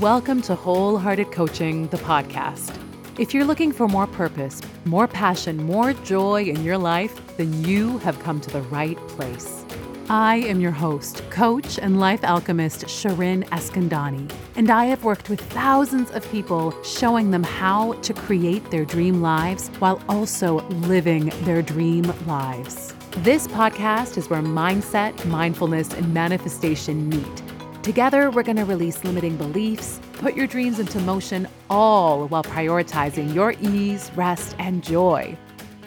Welcome to Wholehearted Coaching, the podcast. If you're looking for more purpose, more passion, more joy in your life, then you have come to the right place. I am your host, coach, and life alchemist Shirin Eskandani, and I have worked with thousands of people showing them how to create their dream lives while also living their dream lives. This podcast is where mindset, mindfulness, and manifestation meet. Together, we're going to release limiting beliefs, put your dreams into motion, all while prioritizing your ease, rest, and joy.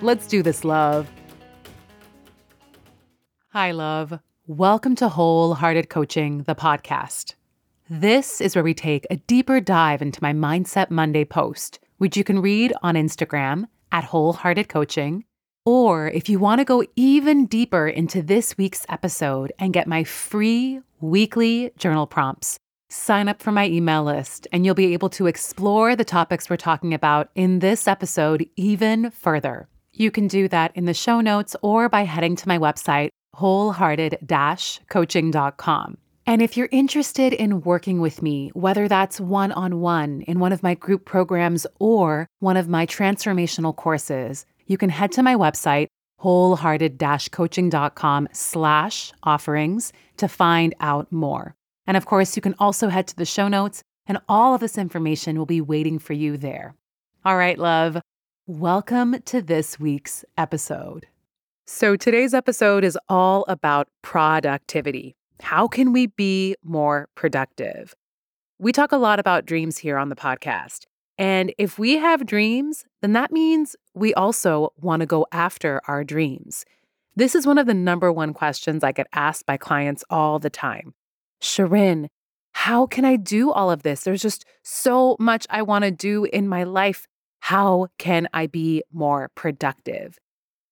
Let's do this, love. Hi, love. Welcome to Wholehearted Coaching, the podcast. This is where we take a deeper dive into my Mindset Monday post, which you can read on Instagram at Wholehearted Coaching. Or if you want to go even deeper into this week's episode and get my free weekly journal prompts, sign up for my email list and you'll be able to explore the topics we're talking about in this episode even further. You can do that in the show notes or by heading to my website, wholehearted coaching.com. And if you're interested in working with me, whether that's one on one in one of my group programs or one of my transformational courses, you can head to my website, wholehearted coaching.com slash offerings to find out more. And of course, you can also head to the show notes, and all of this information will be waiting for you there. All right, love, welcome to this week's episode. So, today's episode is all about productivity. How can we be more productive? We talk a lot about dreams here on the podcast. And if we have dreams, then that means we also want to go after our dreams. This is one of the number one questions I get asked by clients all the time. Shirin, how can I do all of this? There's just so much I want to do in my life. How can I be more productive?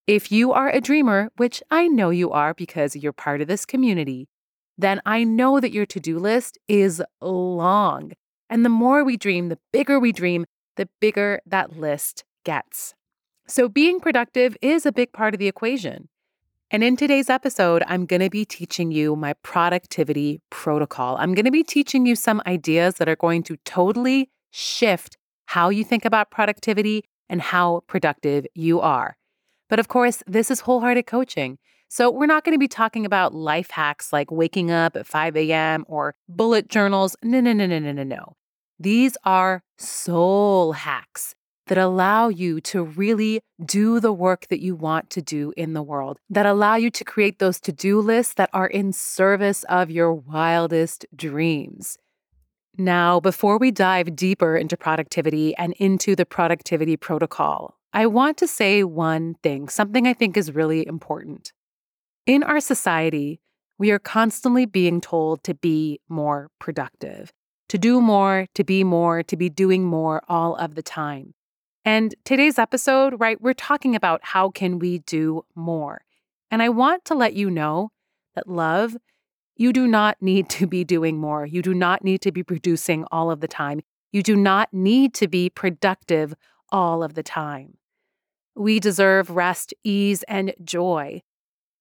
If you are a dreamer, which I know you are because you're part of this community, then I know that your to do list is long. And the more we dream, the bigger we dream, the bigger that list gets. So, being productive is a big part of the equation. And in today's episode, I'm going to be teaching you my productivity protocol. I'm going to be teaching you some ideas that are going to totally shift how you think about productivity and how productive you are. But of course, this is wholehearted coaching. So we're not going to be talking about life hacks like waking up at 5 a.m. or bullet journals. No, no, no, no, no, no, no. These are soul hacks that allow you to really do the work that you want to do in the world, that allow you to create those to do lists that are in service of your wildest dreams. Now, before we dive deeper into productivity and into the productivity protocol, I want to say one thing, something I think is really important. In our society, we are constantly being told to be more productive, to do more, to be more, to be doing more all of the time. And today's episode, right, we're talking about how can we do more. And I want to let you know that love, you do not need to be doing more. You do not need to be producing all of the time. You do not need to be productive all of the time. We deserve rest, ease, and joy.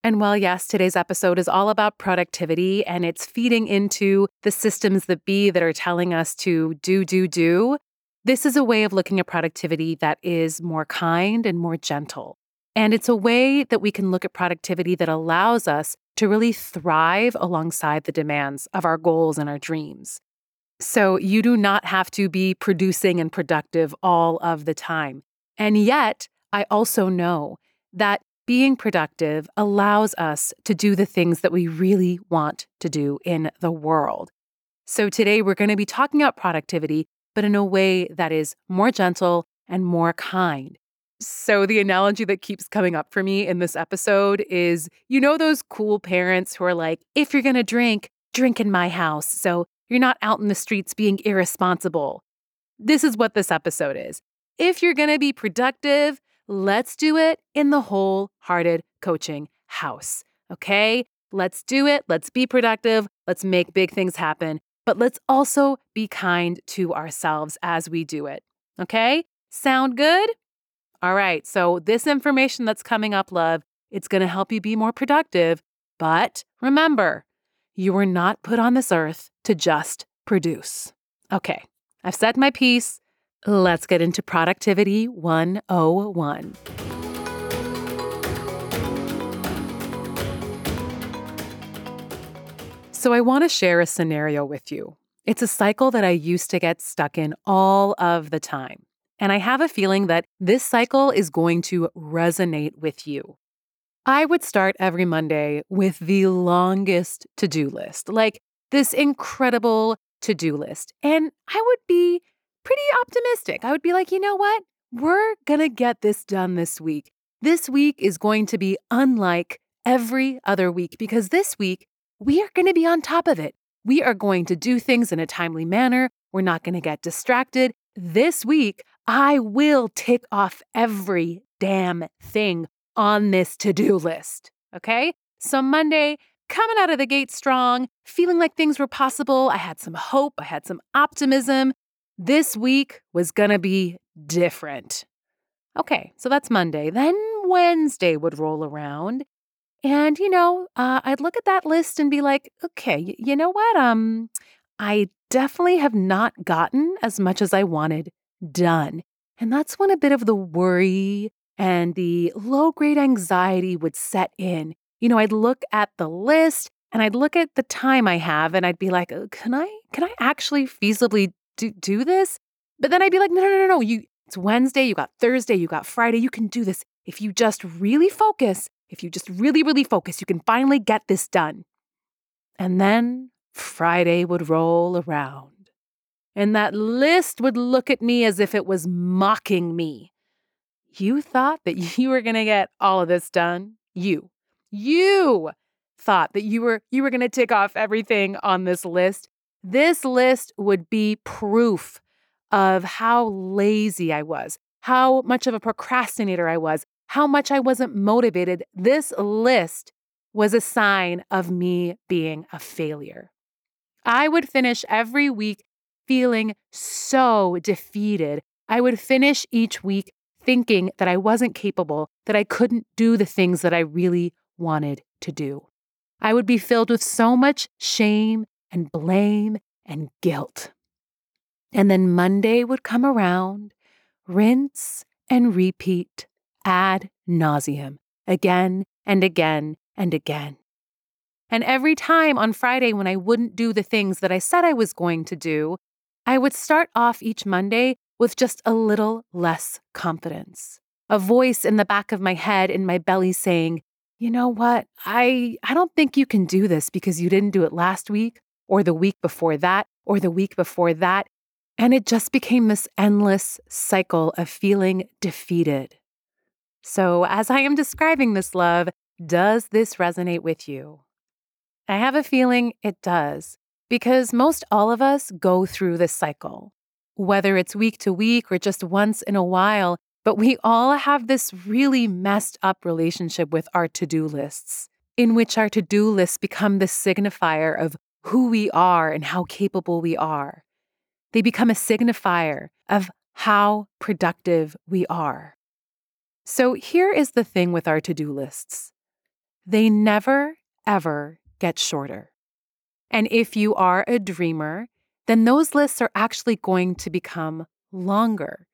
And while, yes, today's episode is all about productivity and it's feeding into the systems that be that are telling us to do, do, do, this is a way of looking at productivity that is more kind and more gentle. And it's a way that we can look at productivity that allows us to really thrive alongside the demands of our goals and our dreams. So you do not have to be producing and productive all of the time. And yet, I also know that being productive allows us to do the things that we really want to do in the world. So, today we're going to be talking about productivity, but in a way that is more gentle and more kind. So, the analogy that keeps coming up for me in this episode is you know, those cool parents who are like, if you're going to drink, drink in my house. So, you're not out in the streets being irresponsible. This is what this episode is. If you're going to be productive, Let's do it in the wholehearted coaching house. Okay? Let's do it. Let's be productive. Let's make big things happen. But let's also be kind to ourselves as we do it. Okay? Sound good? All right. So, this information that's coming up, love, it's going to help you be more productive. But remember, you were not put on this earth to just produce. Okay, I've said my piece. Let's get into Productivity 101. So, I want to share a scenario with you. It's a cycle that I used to get stuck in all of the time. And I have a feeling that this cycle is going to resonate with you. I would start every Monday with the longest to do list, like this incredible to do list. And I would be pretty optimistic. I would be like, you know what? We're going to get this done this week. This week is going to be unlike every other week because this week we are going to be on top of it. We are going to do things in a timely manner. We're not going to get distracted. This week, I will tick off every damn thing on this to do list. Okay? So, Monday, coming out of the gate strong, feeling like things were possible. I had some hope, I had some optimism. This week was going to be different. Okay, so that's Monday. Then Wednesday would roll around and, you know, uh, I'd look at that list and be like, okay, y- you know what? Um, I definitely have not gotten as much as I wanted done. And that's when a bit of the worry and the low grade anxiety would set in. You know, I'd look at the list and I'd look at the time I have and I'd be like, "Uh, can I can I actually feasibly do, do this? But then I'd be like, no, no, no, no. You it's Wednesday, you got Thursday, you got Friday. You can do this. If you just really focus if you just really, really focus, you can finally get this done. And then Friday would roll around, and that list would look at me as if it was mocking me. You thought that you were going to get all of this done? You. You thought that you were you were going to tick off everything on this list. This list would be proof of how lazy I was, how much of a procrastinator I was, how much I wasn't motivated, this list was a sign of me being a failure. I would finish every week feeling so defeated. I would finish each week thinking that I wasn't capable, that I couldn't do the things that I really wanted to do. I would be filled with so much shame and blame and guilt. And then Monday would come around, rinse and repeat ad nauseum, again and again and again. And every time on Friday, when I wouldn't do the things that I said I was going to do, I would start off each Monday with just a little less confidence. A voice in the back of my head, in my belly, saying, You know what? I, I don't think you can do this because you didn't do it last week, or the week before that, or the week before that. And it just became this endless cycle of feeling defeated. So, as I am describing this love, does this resonate with you? I have a feeling it does, because most all of us go through this cycle, whether it's week to week or just once in a while, but we all have this really messed up relationship with our to do lists, in which our to do lists become the signifier of who we are and how capable we are. They become a signifier of how productive we are. So here is the thing with our to do lists they never, ever get shorter. And if you are a dreamer, then those lists are actually going to become longer.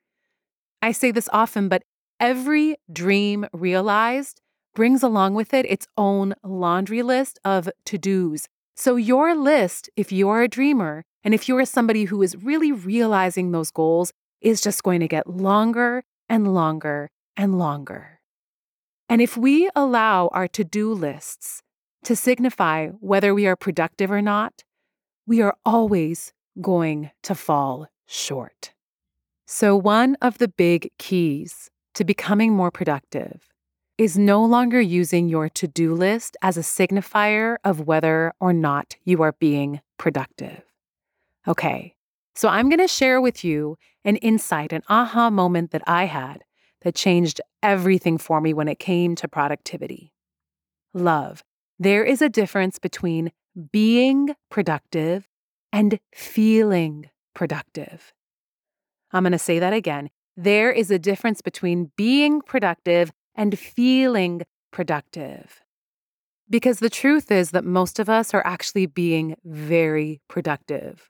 I say this often, but every dream realized brings along with it its own laundry list of to dos. So, your list, if you're a dreamer and if you're somebody who is really realizing those goals, is just going to get longer and longer and longer. And if we allow our to do lists to signify whether we are productive or not, we are always going to fall short. So, one of the big keys to becoming more productive is no longer using your to do list as a signifier of whether or not you are being productive. Okay, so I'm going to share with you an insight, an aha moment that I had that changed everything for me when it came to productivity. Love. There is a difference between being productive and feeling productive. I'm going to say that again. There is a difference between being productive and feeling productive. Because the truth is that most of us are actually being very productive.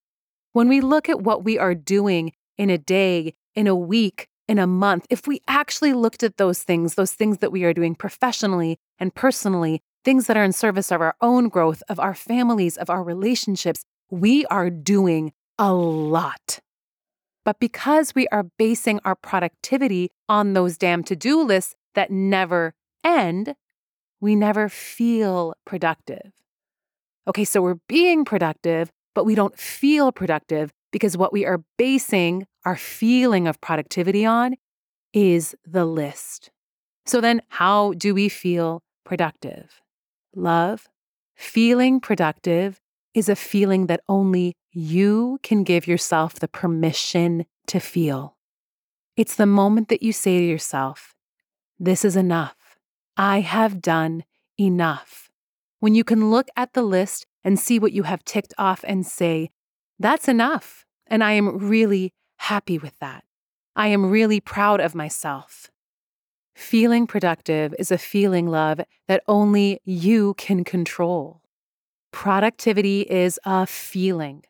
When we look at what we are doing in a day, in a week, in a month, if we actually looked at those things, those things that we are doing professionally and personally, things that are in service of our own growth, of our families, of our relationships, we are doing a lot. But because we are basing our productivity on those damn to do lists that never end, we never feel productive. Okay, so we're being productive, but we don't feel productive because what we are basing our feeling of productivity on is the list. So then, how do we feel productive? Love, feeling productive is a feeling that only you can give yourself the permission to feel. It's the moment that you say to yourself, This is enough. I have done enough. When you can look at the list and see what you have ticked off and say, That's enough. And I am really happy with that. I am really proud of myself. Feeling productive is a feeling, love, that only you can control. Productivity is a feeling.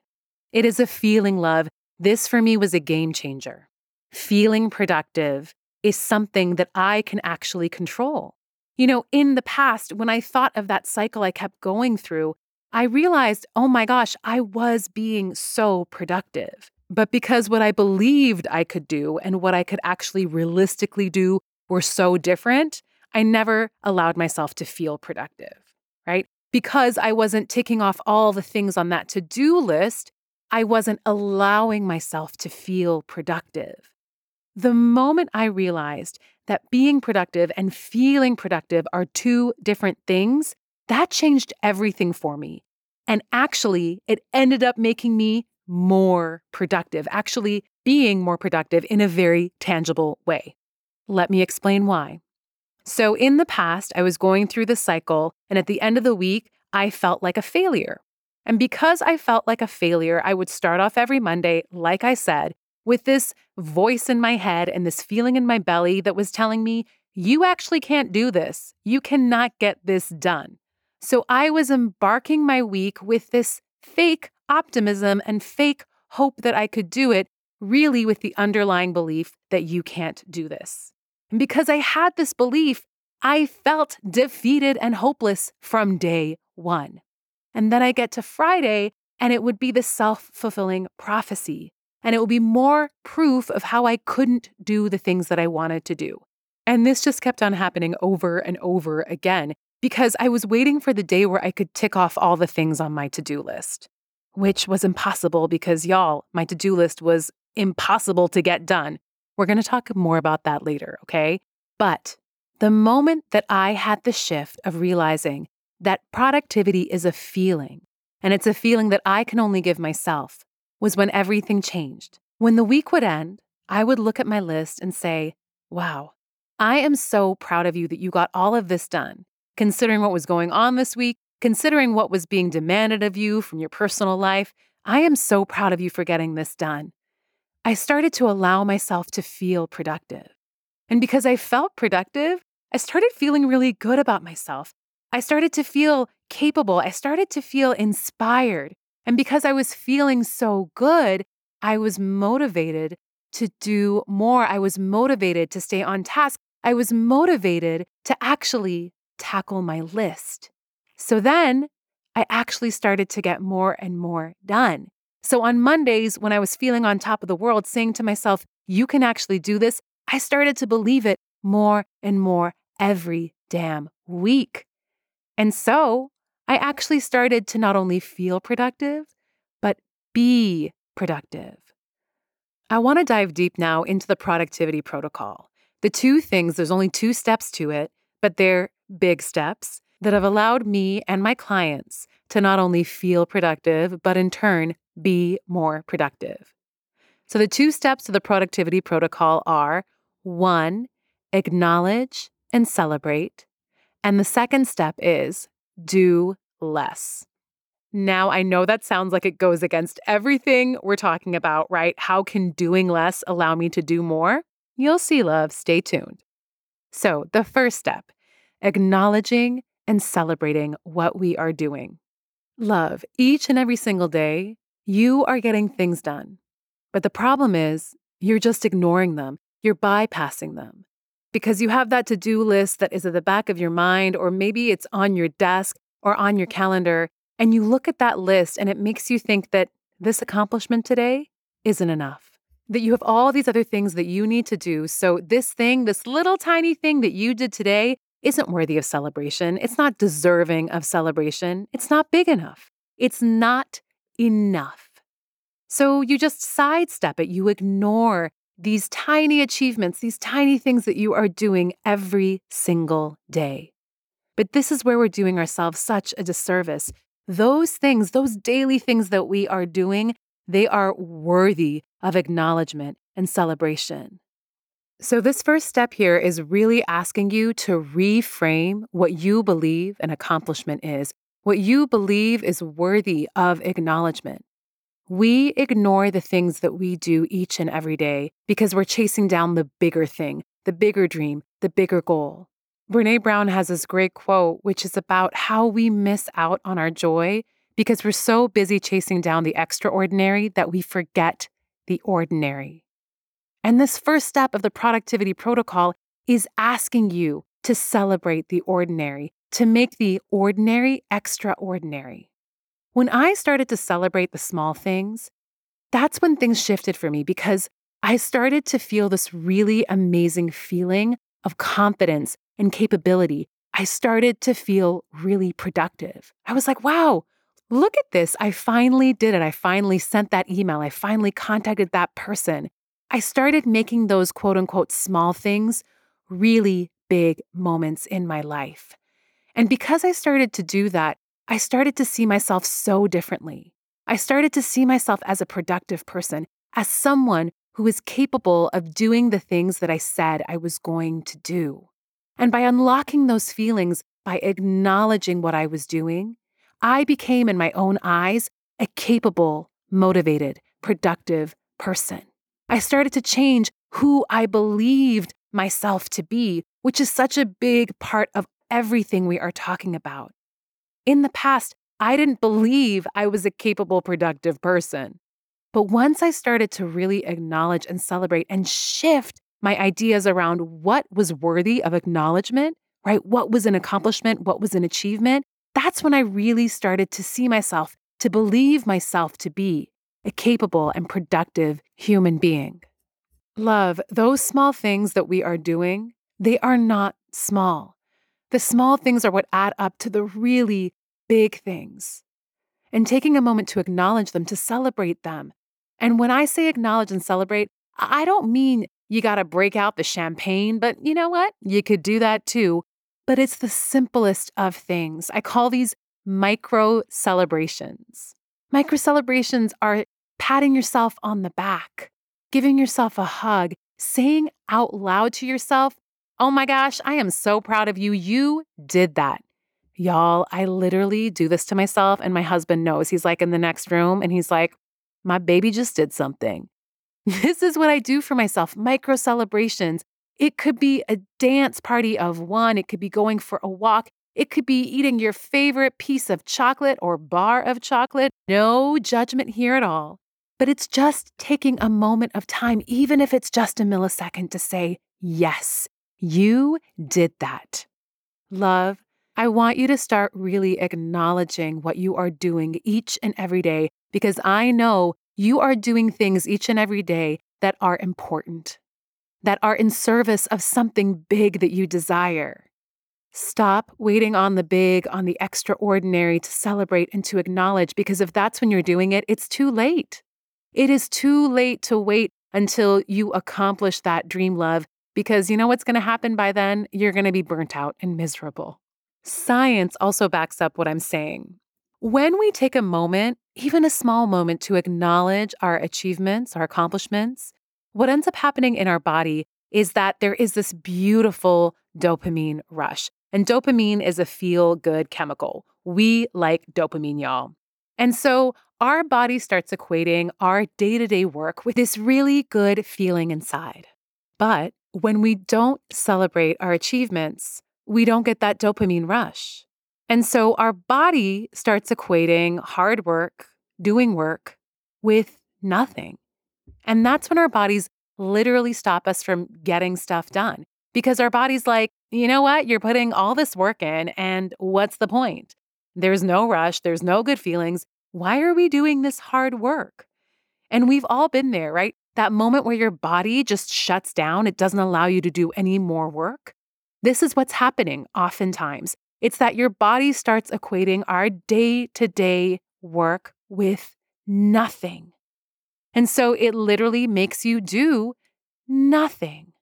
It is a feeling, love. This for me was a game changer. Feeling productive is something that I can actually control. You know, in the past, when I thought of that cycle I kept going through, I realized, oh my gosh, I was being so productive. But because what I believed I could do and what I could actually realistically do were so different, I never allowed myself to feel productive, right? Because I wasn't ticking off all the things on that to do list, I wasn't allowing myself to feel productive. The moment I realized that being productive and feeling productive are two different things, that changed everything for me. And actually, it ended up making me more productive, actually being more productive in a very tangible way. Let me explain why. So, in the past, I was going through the cycle, and at the end of the week, I felt like a failure. And because I felt like a failure, I would start off every Monday, like I said, with this voice in my head and this feeling in my belly that was telling me, you actually can't do this. You cannot get this done. So I was embarking my week with this fake optimism and fake hope that I could do it, really with the underlying belief that you can't do this. And because I had this belief, I felt defeated and hopeless from day one. And then I get to Friday, and it would be the self fulfilling prophecy and it will be more proof of how I couldn't do the things that I wanted to do. And this just kept on happening over and over again because I was waiting for the day where I could tick off all the things on my to do list, which was impossible because, y'all, my to do list was impossible to get done. We're going to talk more about that later, okay? But the moment that I had the shift of realizing that productivity is a feeling, and it's a feeling that I can only give myself, was when everything changed. When the week would end, I would look at my list and say, Wow, I am so proud of you that you got all of this done, considering what was going on this week, considering what was being demanded of you from your personal life. I am so proud of you for getting this done. I started to allow myself to feel productive. And because I felt productive, I started feeling really good about myself. I started to feel capable. I started to feel inspired. And because I was feeling so good, I was motivated to do more. I was motivated to stay on task. I was motivated to actually tackle my list. So then I actually started to get more and more done. So on Mondays, when I was feeling on top of the world, saying to myself, you can actually do this, I started to believe it more and more every damn week. And so I actually started to not only feel productive, but be productive. I want to dive deep now into the productivity protocol. The two things, there's only two steps to it, but they're big steps that have allowed me and my clients to not only feel productive, but in turn, be more productive. So, the two steps to the productivity protocol are one, acknowledge and celebrate. And the second step is do less. Now, I know that sounds like it goes against everything we're talking about, right? How can doing less allow me to do more? You'll see, love. Stay tuned. So, the first step acknowledging and celebrating what we are doing. Love, each and every single day, You are getting things done. But the problem is, you're just ignoring them, you're bypassing them. Because you have that to do list that is at the back of your mind, or maybe it's on your desk or on your calendar, and you look at that list and it makes you think that this accomplishment today isn't enough. That you have all these other things that you need to do. So, this thing, this little tiny thing that you did today, isn't worthy of celebration. It's not deserving of celebration. It's not big enough. It's not enough. So, you just sidestep it. You ignore these tiny achievements, these tiny things that you are doing every single day. But this is where we're doing ourselves such a disservice. Those things, those daily things that we are doing, they are worthy of acknowledgement and celebration. So, this first step here is really asking you to reframe what you believe an accomplishment is, what you believe is worthy of acknowledgement. We ignore the things that we do each and every day because we're chasing down the bigger thing, the bigger dream, the bigger goal. Brene Brown has this great quote, which is about how we miss out on our joy because we're so busy chasing down the extraordinary that we forget the ordinary. And this first step of the productivity protocol is asking you to celebrate the ordinary, to make the ordinary extraordinary. When I started to celebrate the small things, that's when things shifted for me because I started to feel this really amazing feeling of confidence and capability. I started to feel really productive. I was like, wow, look at this. I finally did it. I finally sent that email. I finally contacted that person. I started making those quote unquote small things really big moments in my life. And because I started to do that, I started to see myself so differently. I started to see myself as a productive person, as someone who is capable of doing the things that I said I was going to do. And by unlocking those feelings, by acknowledging what I was doing, I became, in my own eyes, a capable, motivated, productive person. I started to change who I believed myself to be, which is such a big part of everything we are talking about. In the past, I didn't believe I was a capable, productive person. But once I started to really acknowledge and celebrate and shift my ideas around what was worthy of acknowledgement, right? What was an accomplishment? What was an achievement? That's when I really started to see myself, to believe myself to be a capable and productive human being. Love, those small things that we are doing, they are not small. The small things are what add up to the really big things. And taking a moment to acknowledge them, to celebrate them. And when I say acknowledge and celebrate, I don't mean you got to break out the champagne, but you know what? You could do that too. But it's the simplest of things. I call these micro celebrations. Micro celebrations are patting yourself on the back, giving yourself a hug, saying out loud to yourself, Oh my gosh, I am so proud of you. You did that. Y'all, I literally do this to myself, and my husband knows. He's like in the next room and he's like, My baby just did something. This is what I do for myself micro celebrations. It could be a dance party of one, it could be going for a walk, it could be eating your favorite piece of chocolate or bar of chocolate. No judgment here at all. But it's just taking a moment of time, even if it's just a millisecond, to say, Yes, you did that. Love, I want you to start really acknowledging what you are doing each and every day because I know you are doing things each and every day that are important, that are in service of something big that you desire. Stop waiting on the big, on the extraordinary to celebrate and to acknowledge because if that's when you're doing it, it's too late. It is too late to wait until you accomplish that dream love because you know what's going to happen by then? You're going to be burnt out and miserable. Science also backs up what I'm saying. When we take a moment, even a small moment, to acknowledge our achievements, our accomplishments, what ends up happening in our body is that there is this beautiful dopamine rush. And dopamine is a feel good chemical. We like dopamine, y'all. And so our body starts equating our day to day work with this really good feeling inside. But when we don't celebrate our achievements, we don't get that dopamine rush. And so our body starts equating hard work, doing work, with nothing. And that's when our bodies literally stop us from getting stuff done because our body's like, you know what? You're putting all this work in, and what's the point? There's no rush, there's no good feelings. Why are we doing this hard work? And we've all been there, right? That moment where your body just shuts down, it doesn't allow you to do any more work. This is what's happening oftentimes. It's that your body starts equating our day to day work with nothing. And so it literally makes you do nothing.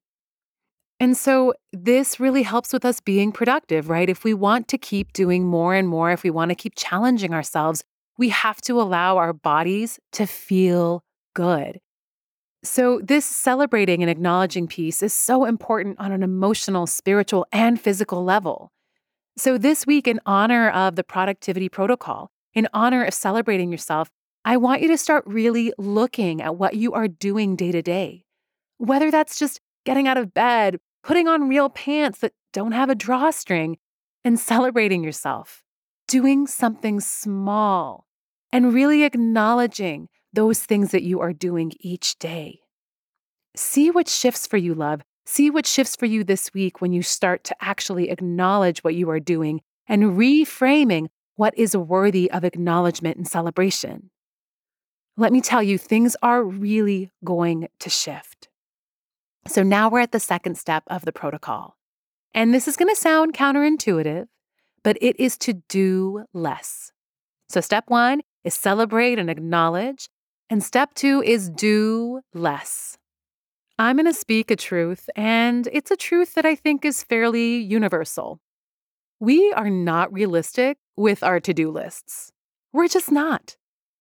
And so this really helps with us being productive, right? If we want to keep doing more and more, if we want to keep challenging ourselves, we have to allow our bodies to feel good. So, this celebrating and acknowledging piece is so important on an emotional, spiritual, and physical level. So, this week, in honor of the productivity protocol, in honor of celebrating yourself, I want you to start really looking at what you are doing day to day. Whether that's just getting out of bed, putting on real pants that don't have a drawstring, and celebrating yourself, doing something small, and really acknowledging those things that you are doing each day. See what shifts for you, love. See what shifts for you this week when you start to actually acknowledge what you are doing and reframing what is worthy of acknowledgement and celebration. Let me tell you, things are really going to shift. So now we're at the second step of the protocol. And this is going to sound counterintuitive, but it is to do less. So, step one is celebrate and acknowledge. And step two is do less. I'm going to speak a truth, and it's a truth that I think is fairly universal. We are not realistic with our to do lists. We're just not.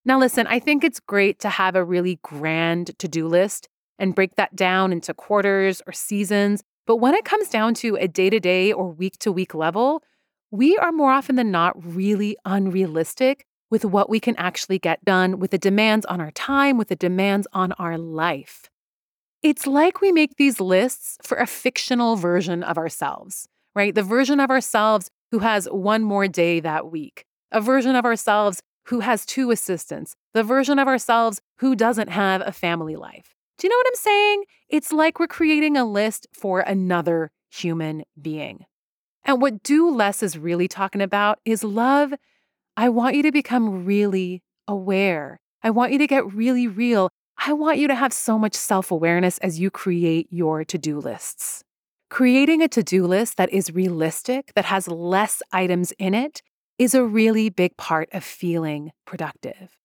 Now, listen, I think it's great to have a really grand to do list and break that down into quarters or seasons. But when it comes down to a day to day or week to week level, we are more often than not really unrealistic with what we can actually get done, with the demands on our time, with the demands on our life. It's like we make these lists for a fictional version of ourselves, right? The version of ourselves who has one more day that week, a version of ourselves who has two assistants, the version of ourselves who doesn't have a family life. Do you know what I'm saying? It's like we're creating a list for another human being. And what do less is really talking about is love. I want you to become really aware. I want you to get really real. I want you to have so much self awareness as you create your to do lists. Creating a to do list that is realistic, that has less items in it, is a really big part of feeling productive.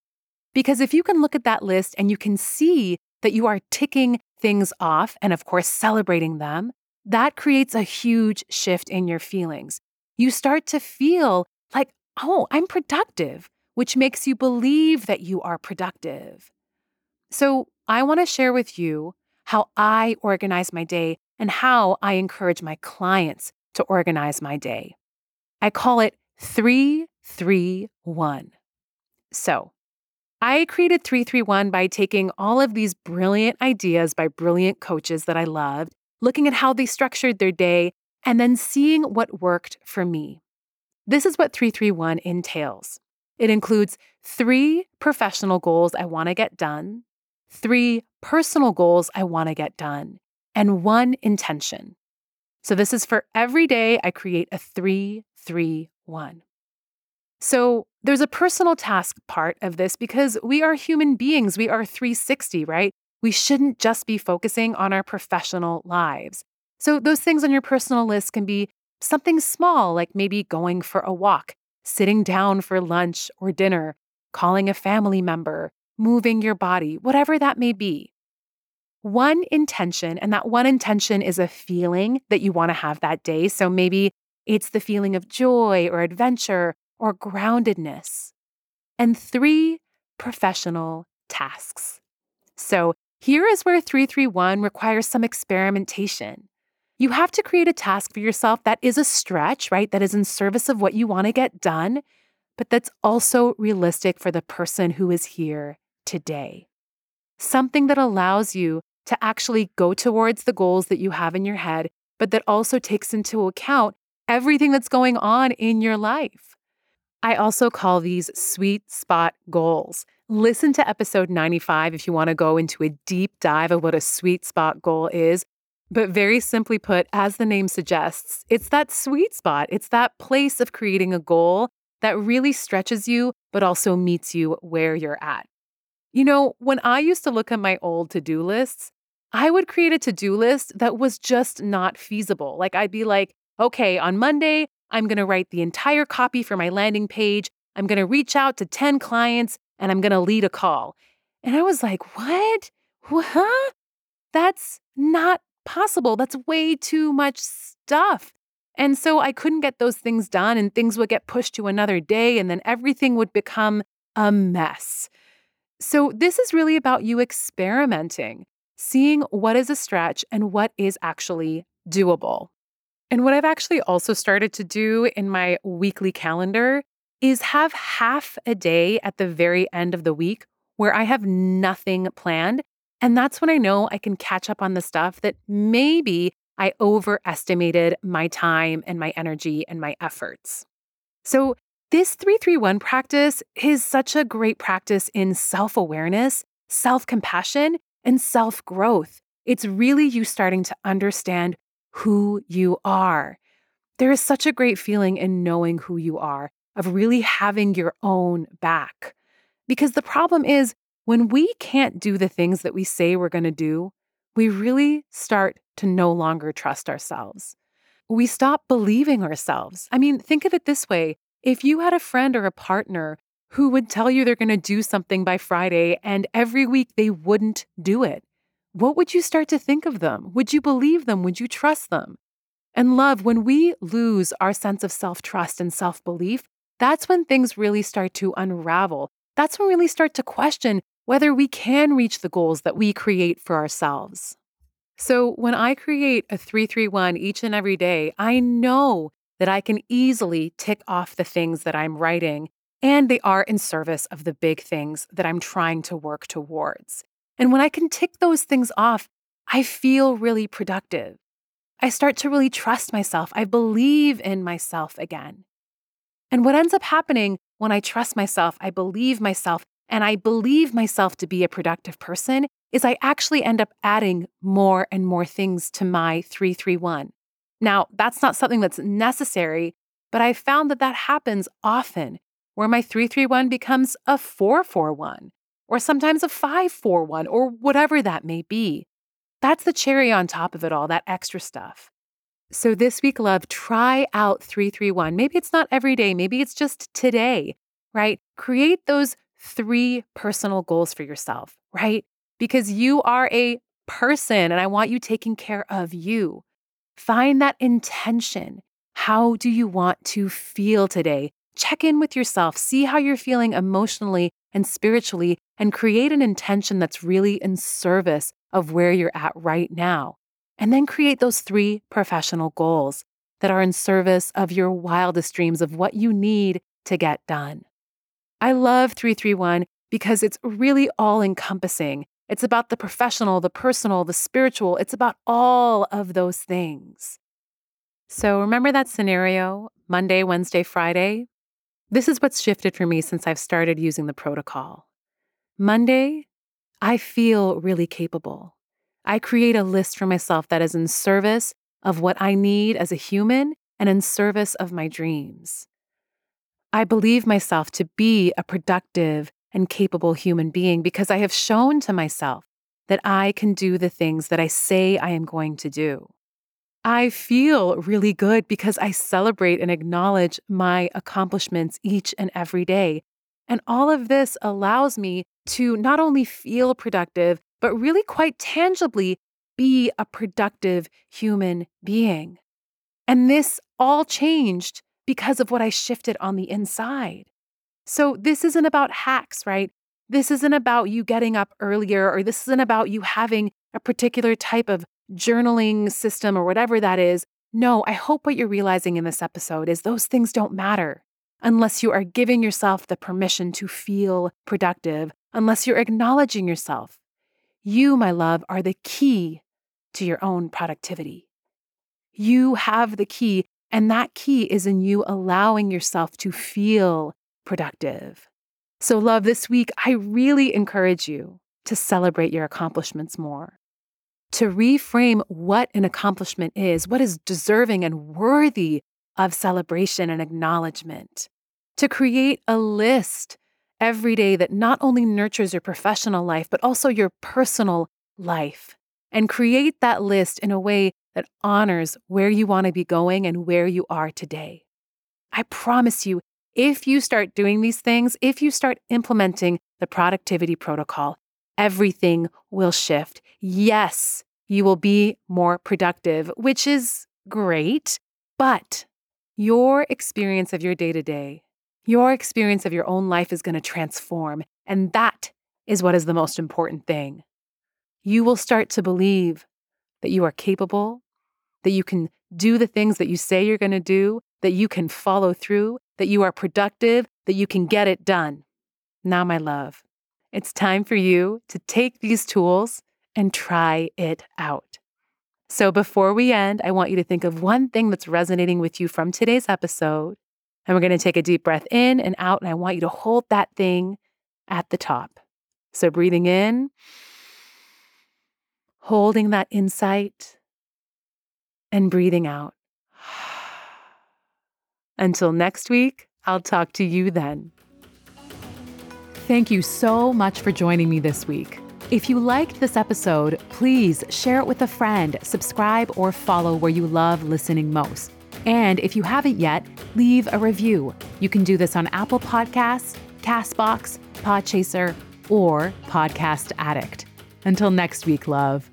Because if you can look at that list and you can see that you are ticking things off and, of course, celebrating them, that creates a huge shift in your feelings. You start to feel oh, I'm productive, which makes you believe that you are productive. So, I want to share with you how I organize my day and how I encourage my clients to organize my day. I call it 331. So, I created 331 by taking all of these brilliant ideas by brilliant coaches that I loved, looking at how they structured their day, and then seeing what worked for me. This is what 331 entails it includes three professional goals I want to get done, three personal goals I want to get done, and one intention. So, this is for every day I create a 331. So, there's a personal task part of this because we are human beings. We are 360, right? We shouldn't just be focusing on our professional lives. So, those things on your personal list can be something small, like maybe going for a walk, sitting down for lunch or dinner, calling a family member, moving your body, whatever that may be. One intention, and that one intention is a feeling that you want to have that day. So maybe it's the feeling of joy or adventure or groundedness, and three professional tasks. So here is where 331 requires some experimentation. You have to create a task for yourself that is a stretch, right? That is in service of what you want to get done, but that's also realistic for the person who is here today. Something that allows you to actually go towards the goals that you have in your head, but that also takes into account everything that's going on in your life. I also call these sweet spot goals. Listen to episode 95 if you want to go into a deep dive of what a sweet spot goal is. But very simply put, as the name suggests, it's that sweet spot. It's that place of creating a goal that really stretches you, but also meets you where you're at. You know, when I used to look at my old to do lists, I would create a to do list that was just not feasible. Like, I'd be like, okay, on Monday, I'm going to write the entire copy for my landing page. I'm going to reach out to 10 clients and I'm going to lead a call. And I was like, what? What? That's not possible. That's way too much stuff. And so I couldn't get those things done, and things would get pushed to another day, and then everything would become a mess. So, this is really about you experimenting, seeing what is a stretch and what is actually doable. And what I've actually also started to do in my weekly calendar is have half a day at the very end of the week where I have nothing planned. And that's when I know I can catch up on the stuff that maybe I overestimated my time and my energy and my efforts. So, this 331 practice is such a great practice in self awareness, self compassion, and self growth. It's really you starting to understand who you are. There is such a great feeling in knowing who you are, of really having your own back. Because the problem is, when we can't do the things that we say we're going to do, we really start to no longer trust ourselves. We stop believing ourselves. I mean, think of it this way if you had a friend or a partner who would tell you they're going to do something by Friday and every week they wouldn't do it, what would you start to think of them? Would you believe them? Would you trust them? And love, when we lose our sense of self trust and self belief, that's when things really start to unravel. That's when we really start to question whether we can reach the goals that we create for ourselves. So, when I create a 331 each and every day, I know that I can easily tick off the things that I'm writing, and they are in service of the big things that I'm trying to work towards. And when I can tick those things off, I feel really productive. I start to really trust myself. I believe in myself again. And what ends up happening when I trust myself, I believe myself, and I believe myself to be a productive person is I actually end up adding more and more things to my 331. Now, that's not something that's necessary, but I found that that happens often where my 331 becomes a 441 or sometimes a 541 or whatever that may be. That's the cherry on top of it all, that extra stuff. So this week, love, try out 331. Maybe it's not every day, maybe it's just today, right? Create those three personal goals for yourself, right? Because you are a person and I want you taking care of you. Find that intention. How do you want to feel today? Check in with yourself, see how you're feeling emotionally and spiritually, and create an intention that's really in service of where you're at right now. And then create those three professional goals that are in service of your wildest dreams of what you need to get done. I love 331 because it's really all encompassing. It's about the professional, the personal, the spiritual. It's about all of those things. So remember that scenario Monday, Wednesday, Friday? This is what's shifted for me since I've started using the protocol. Monday, I feel really capable. I create a list for myself that is in service of what I need as a human and in service of my dreams. I believe myself to be a productive and capable human being because I have shown to myself that I can do the things that I say I am going to do. I feel really good because I celebrate and acknowledge my accomplishments each and every day. And all of this allows me to not only feel productive, but really quite tangibly be a productive human being. And this all changed because of what I shifted on the inside. So, this isn't about hacks, right? This isn't about you getting up earlier, or this isn't about you having a particular type of journaling system or whatever that is. No, I hope what you're realizing in this episode is those things don't matter unless you are giving yourself the permission to feel productive, unless you're acknowledging yourself. You, my love, are the key to your own productivity. You have the key And that key is in you allowing yourself to feel productive. So, love, this week, I really encourage you to celebrate your accomplishments more, to reframe what an accomplishment is, what is deserving and worthy of celebration and acknowledgement, to create a list every day that not only nurtures your professional life, but also your personal life, and create that list in a way that honors where you want to be going and where you are today. I promise you, if you start doing these things, if you start implementing the productivity protocol, everything will shift. Yes, you will be more productive, which is great, but your experience of your day to day, your experience of your own life is going to transform. And that is what is the most important thing. You will start to believe that you are capable, that you can do the things that you say you're going to do, that you can follow through, that you are productive, that you can get it done. Now, my love, it's time for you to take these tools and try it out. So, before we end, I want you to think of one thing that's resonating with you from today's episode. And we're going to take a deep breath in and out. And I want you to hold that thing at the top. So, breathing in, holding that insight, and breathing out. Until next week, I'll talk to you then. Thank you so much for joining me this week. If you liked this episode, please share it with a friend, subscribe, or follow where you love listening most. And if you haven't yet, leave a review. You can do this on Apple Podcasts, Castbox, Podchaser, or Podcast Addict. Until next week, love.